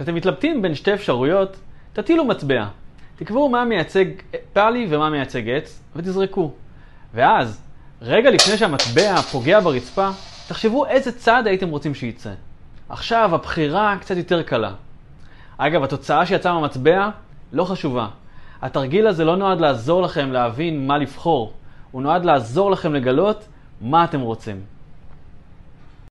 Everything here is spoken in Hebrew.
כשאתם מתלבטים בין שתי אפשרויות, תטילו מטבע. תקבעו מה מייצג פאלי ומה מייצג עץ, ותזרקו. ואז, רגע לפני שהמטבע פוגע ברצפה, תחשבו איזה צעד הייתם רוצים שייצא. עכשיו הבחירה קצת יותר קלה. אגב, התוצאה שיצאה מהמטבע לא חשובה. התרגיל הזה לא נועד לעזור לכם להבין מה לבחור, הוא נועד לעזור לכם לגלות מה אתם רוצים.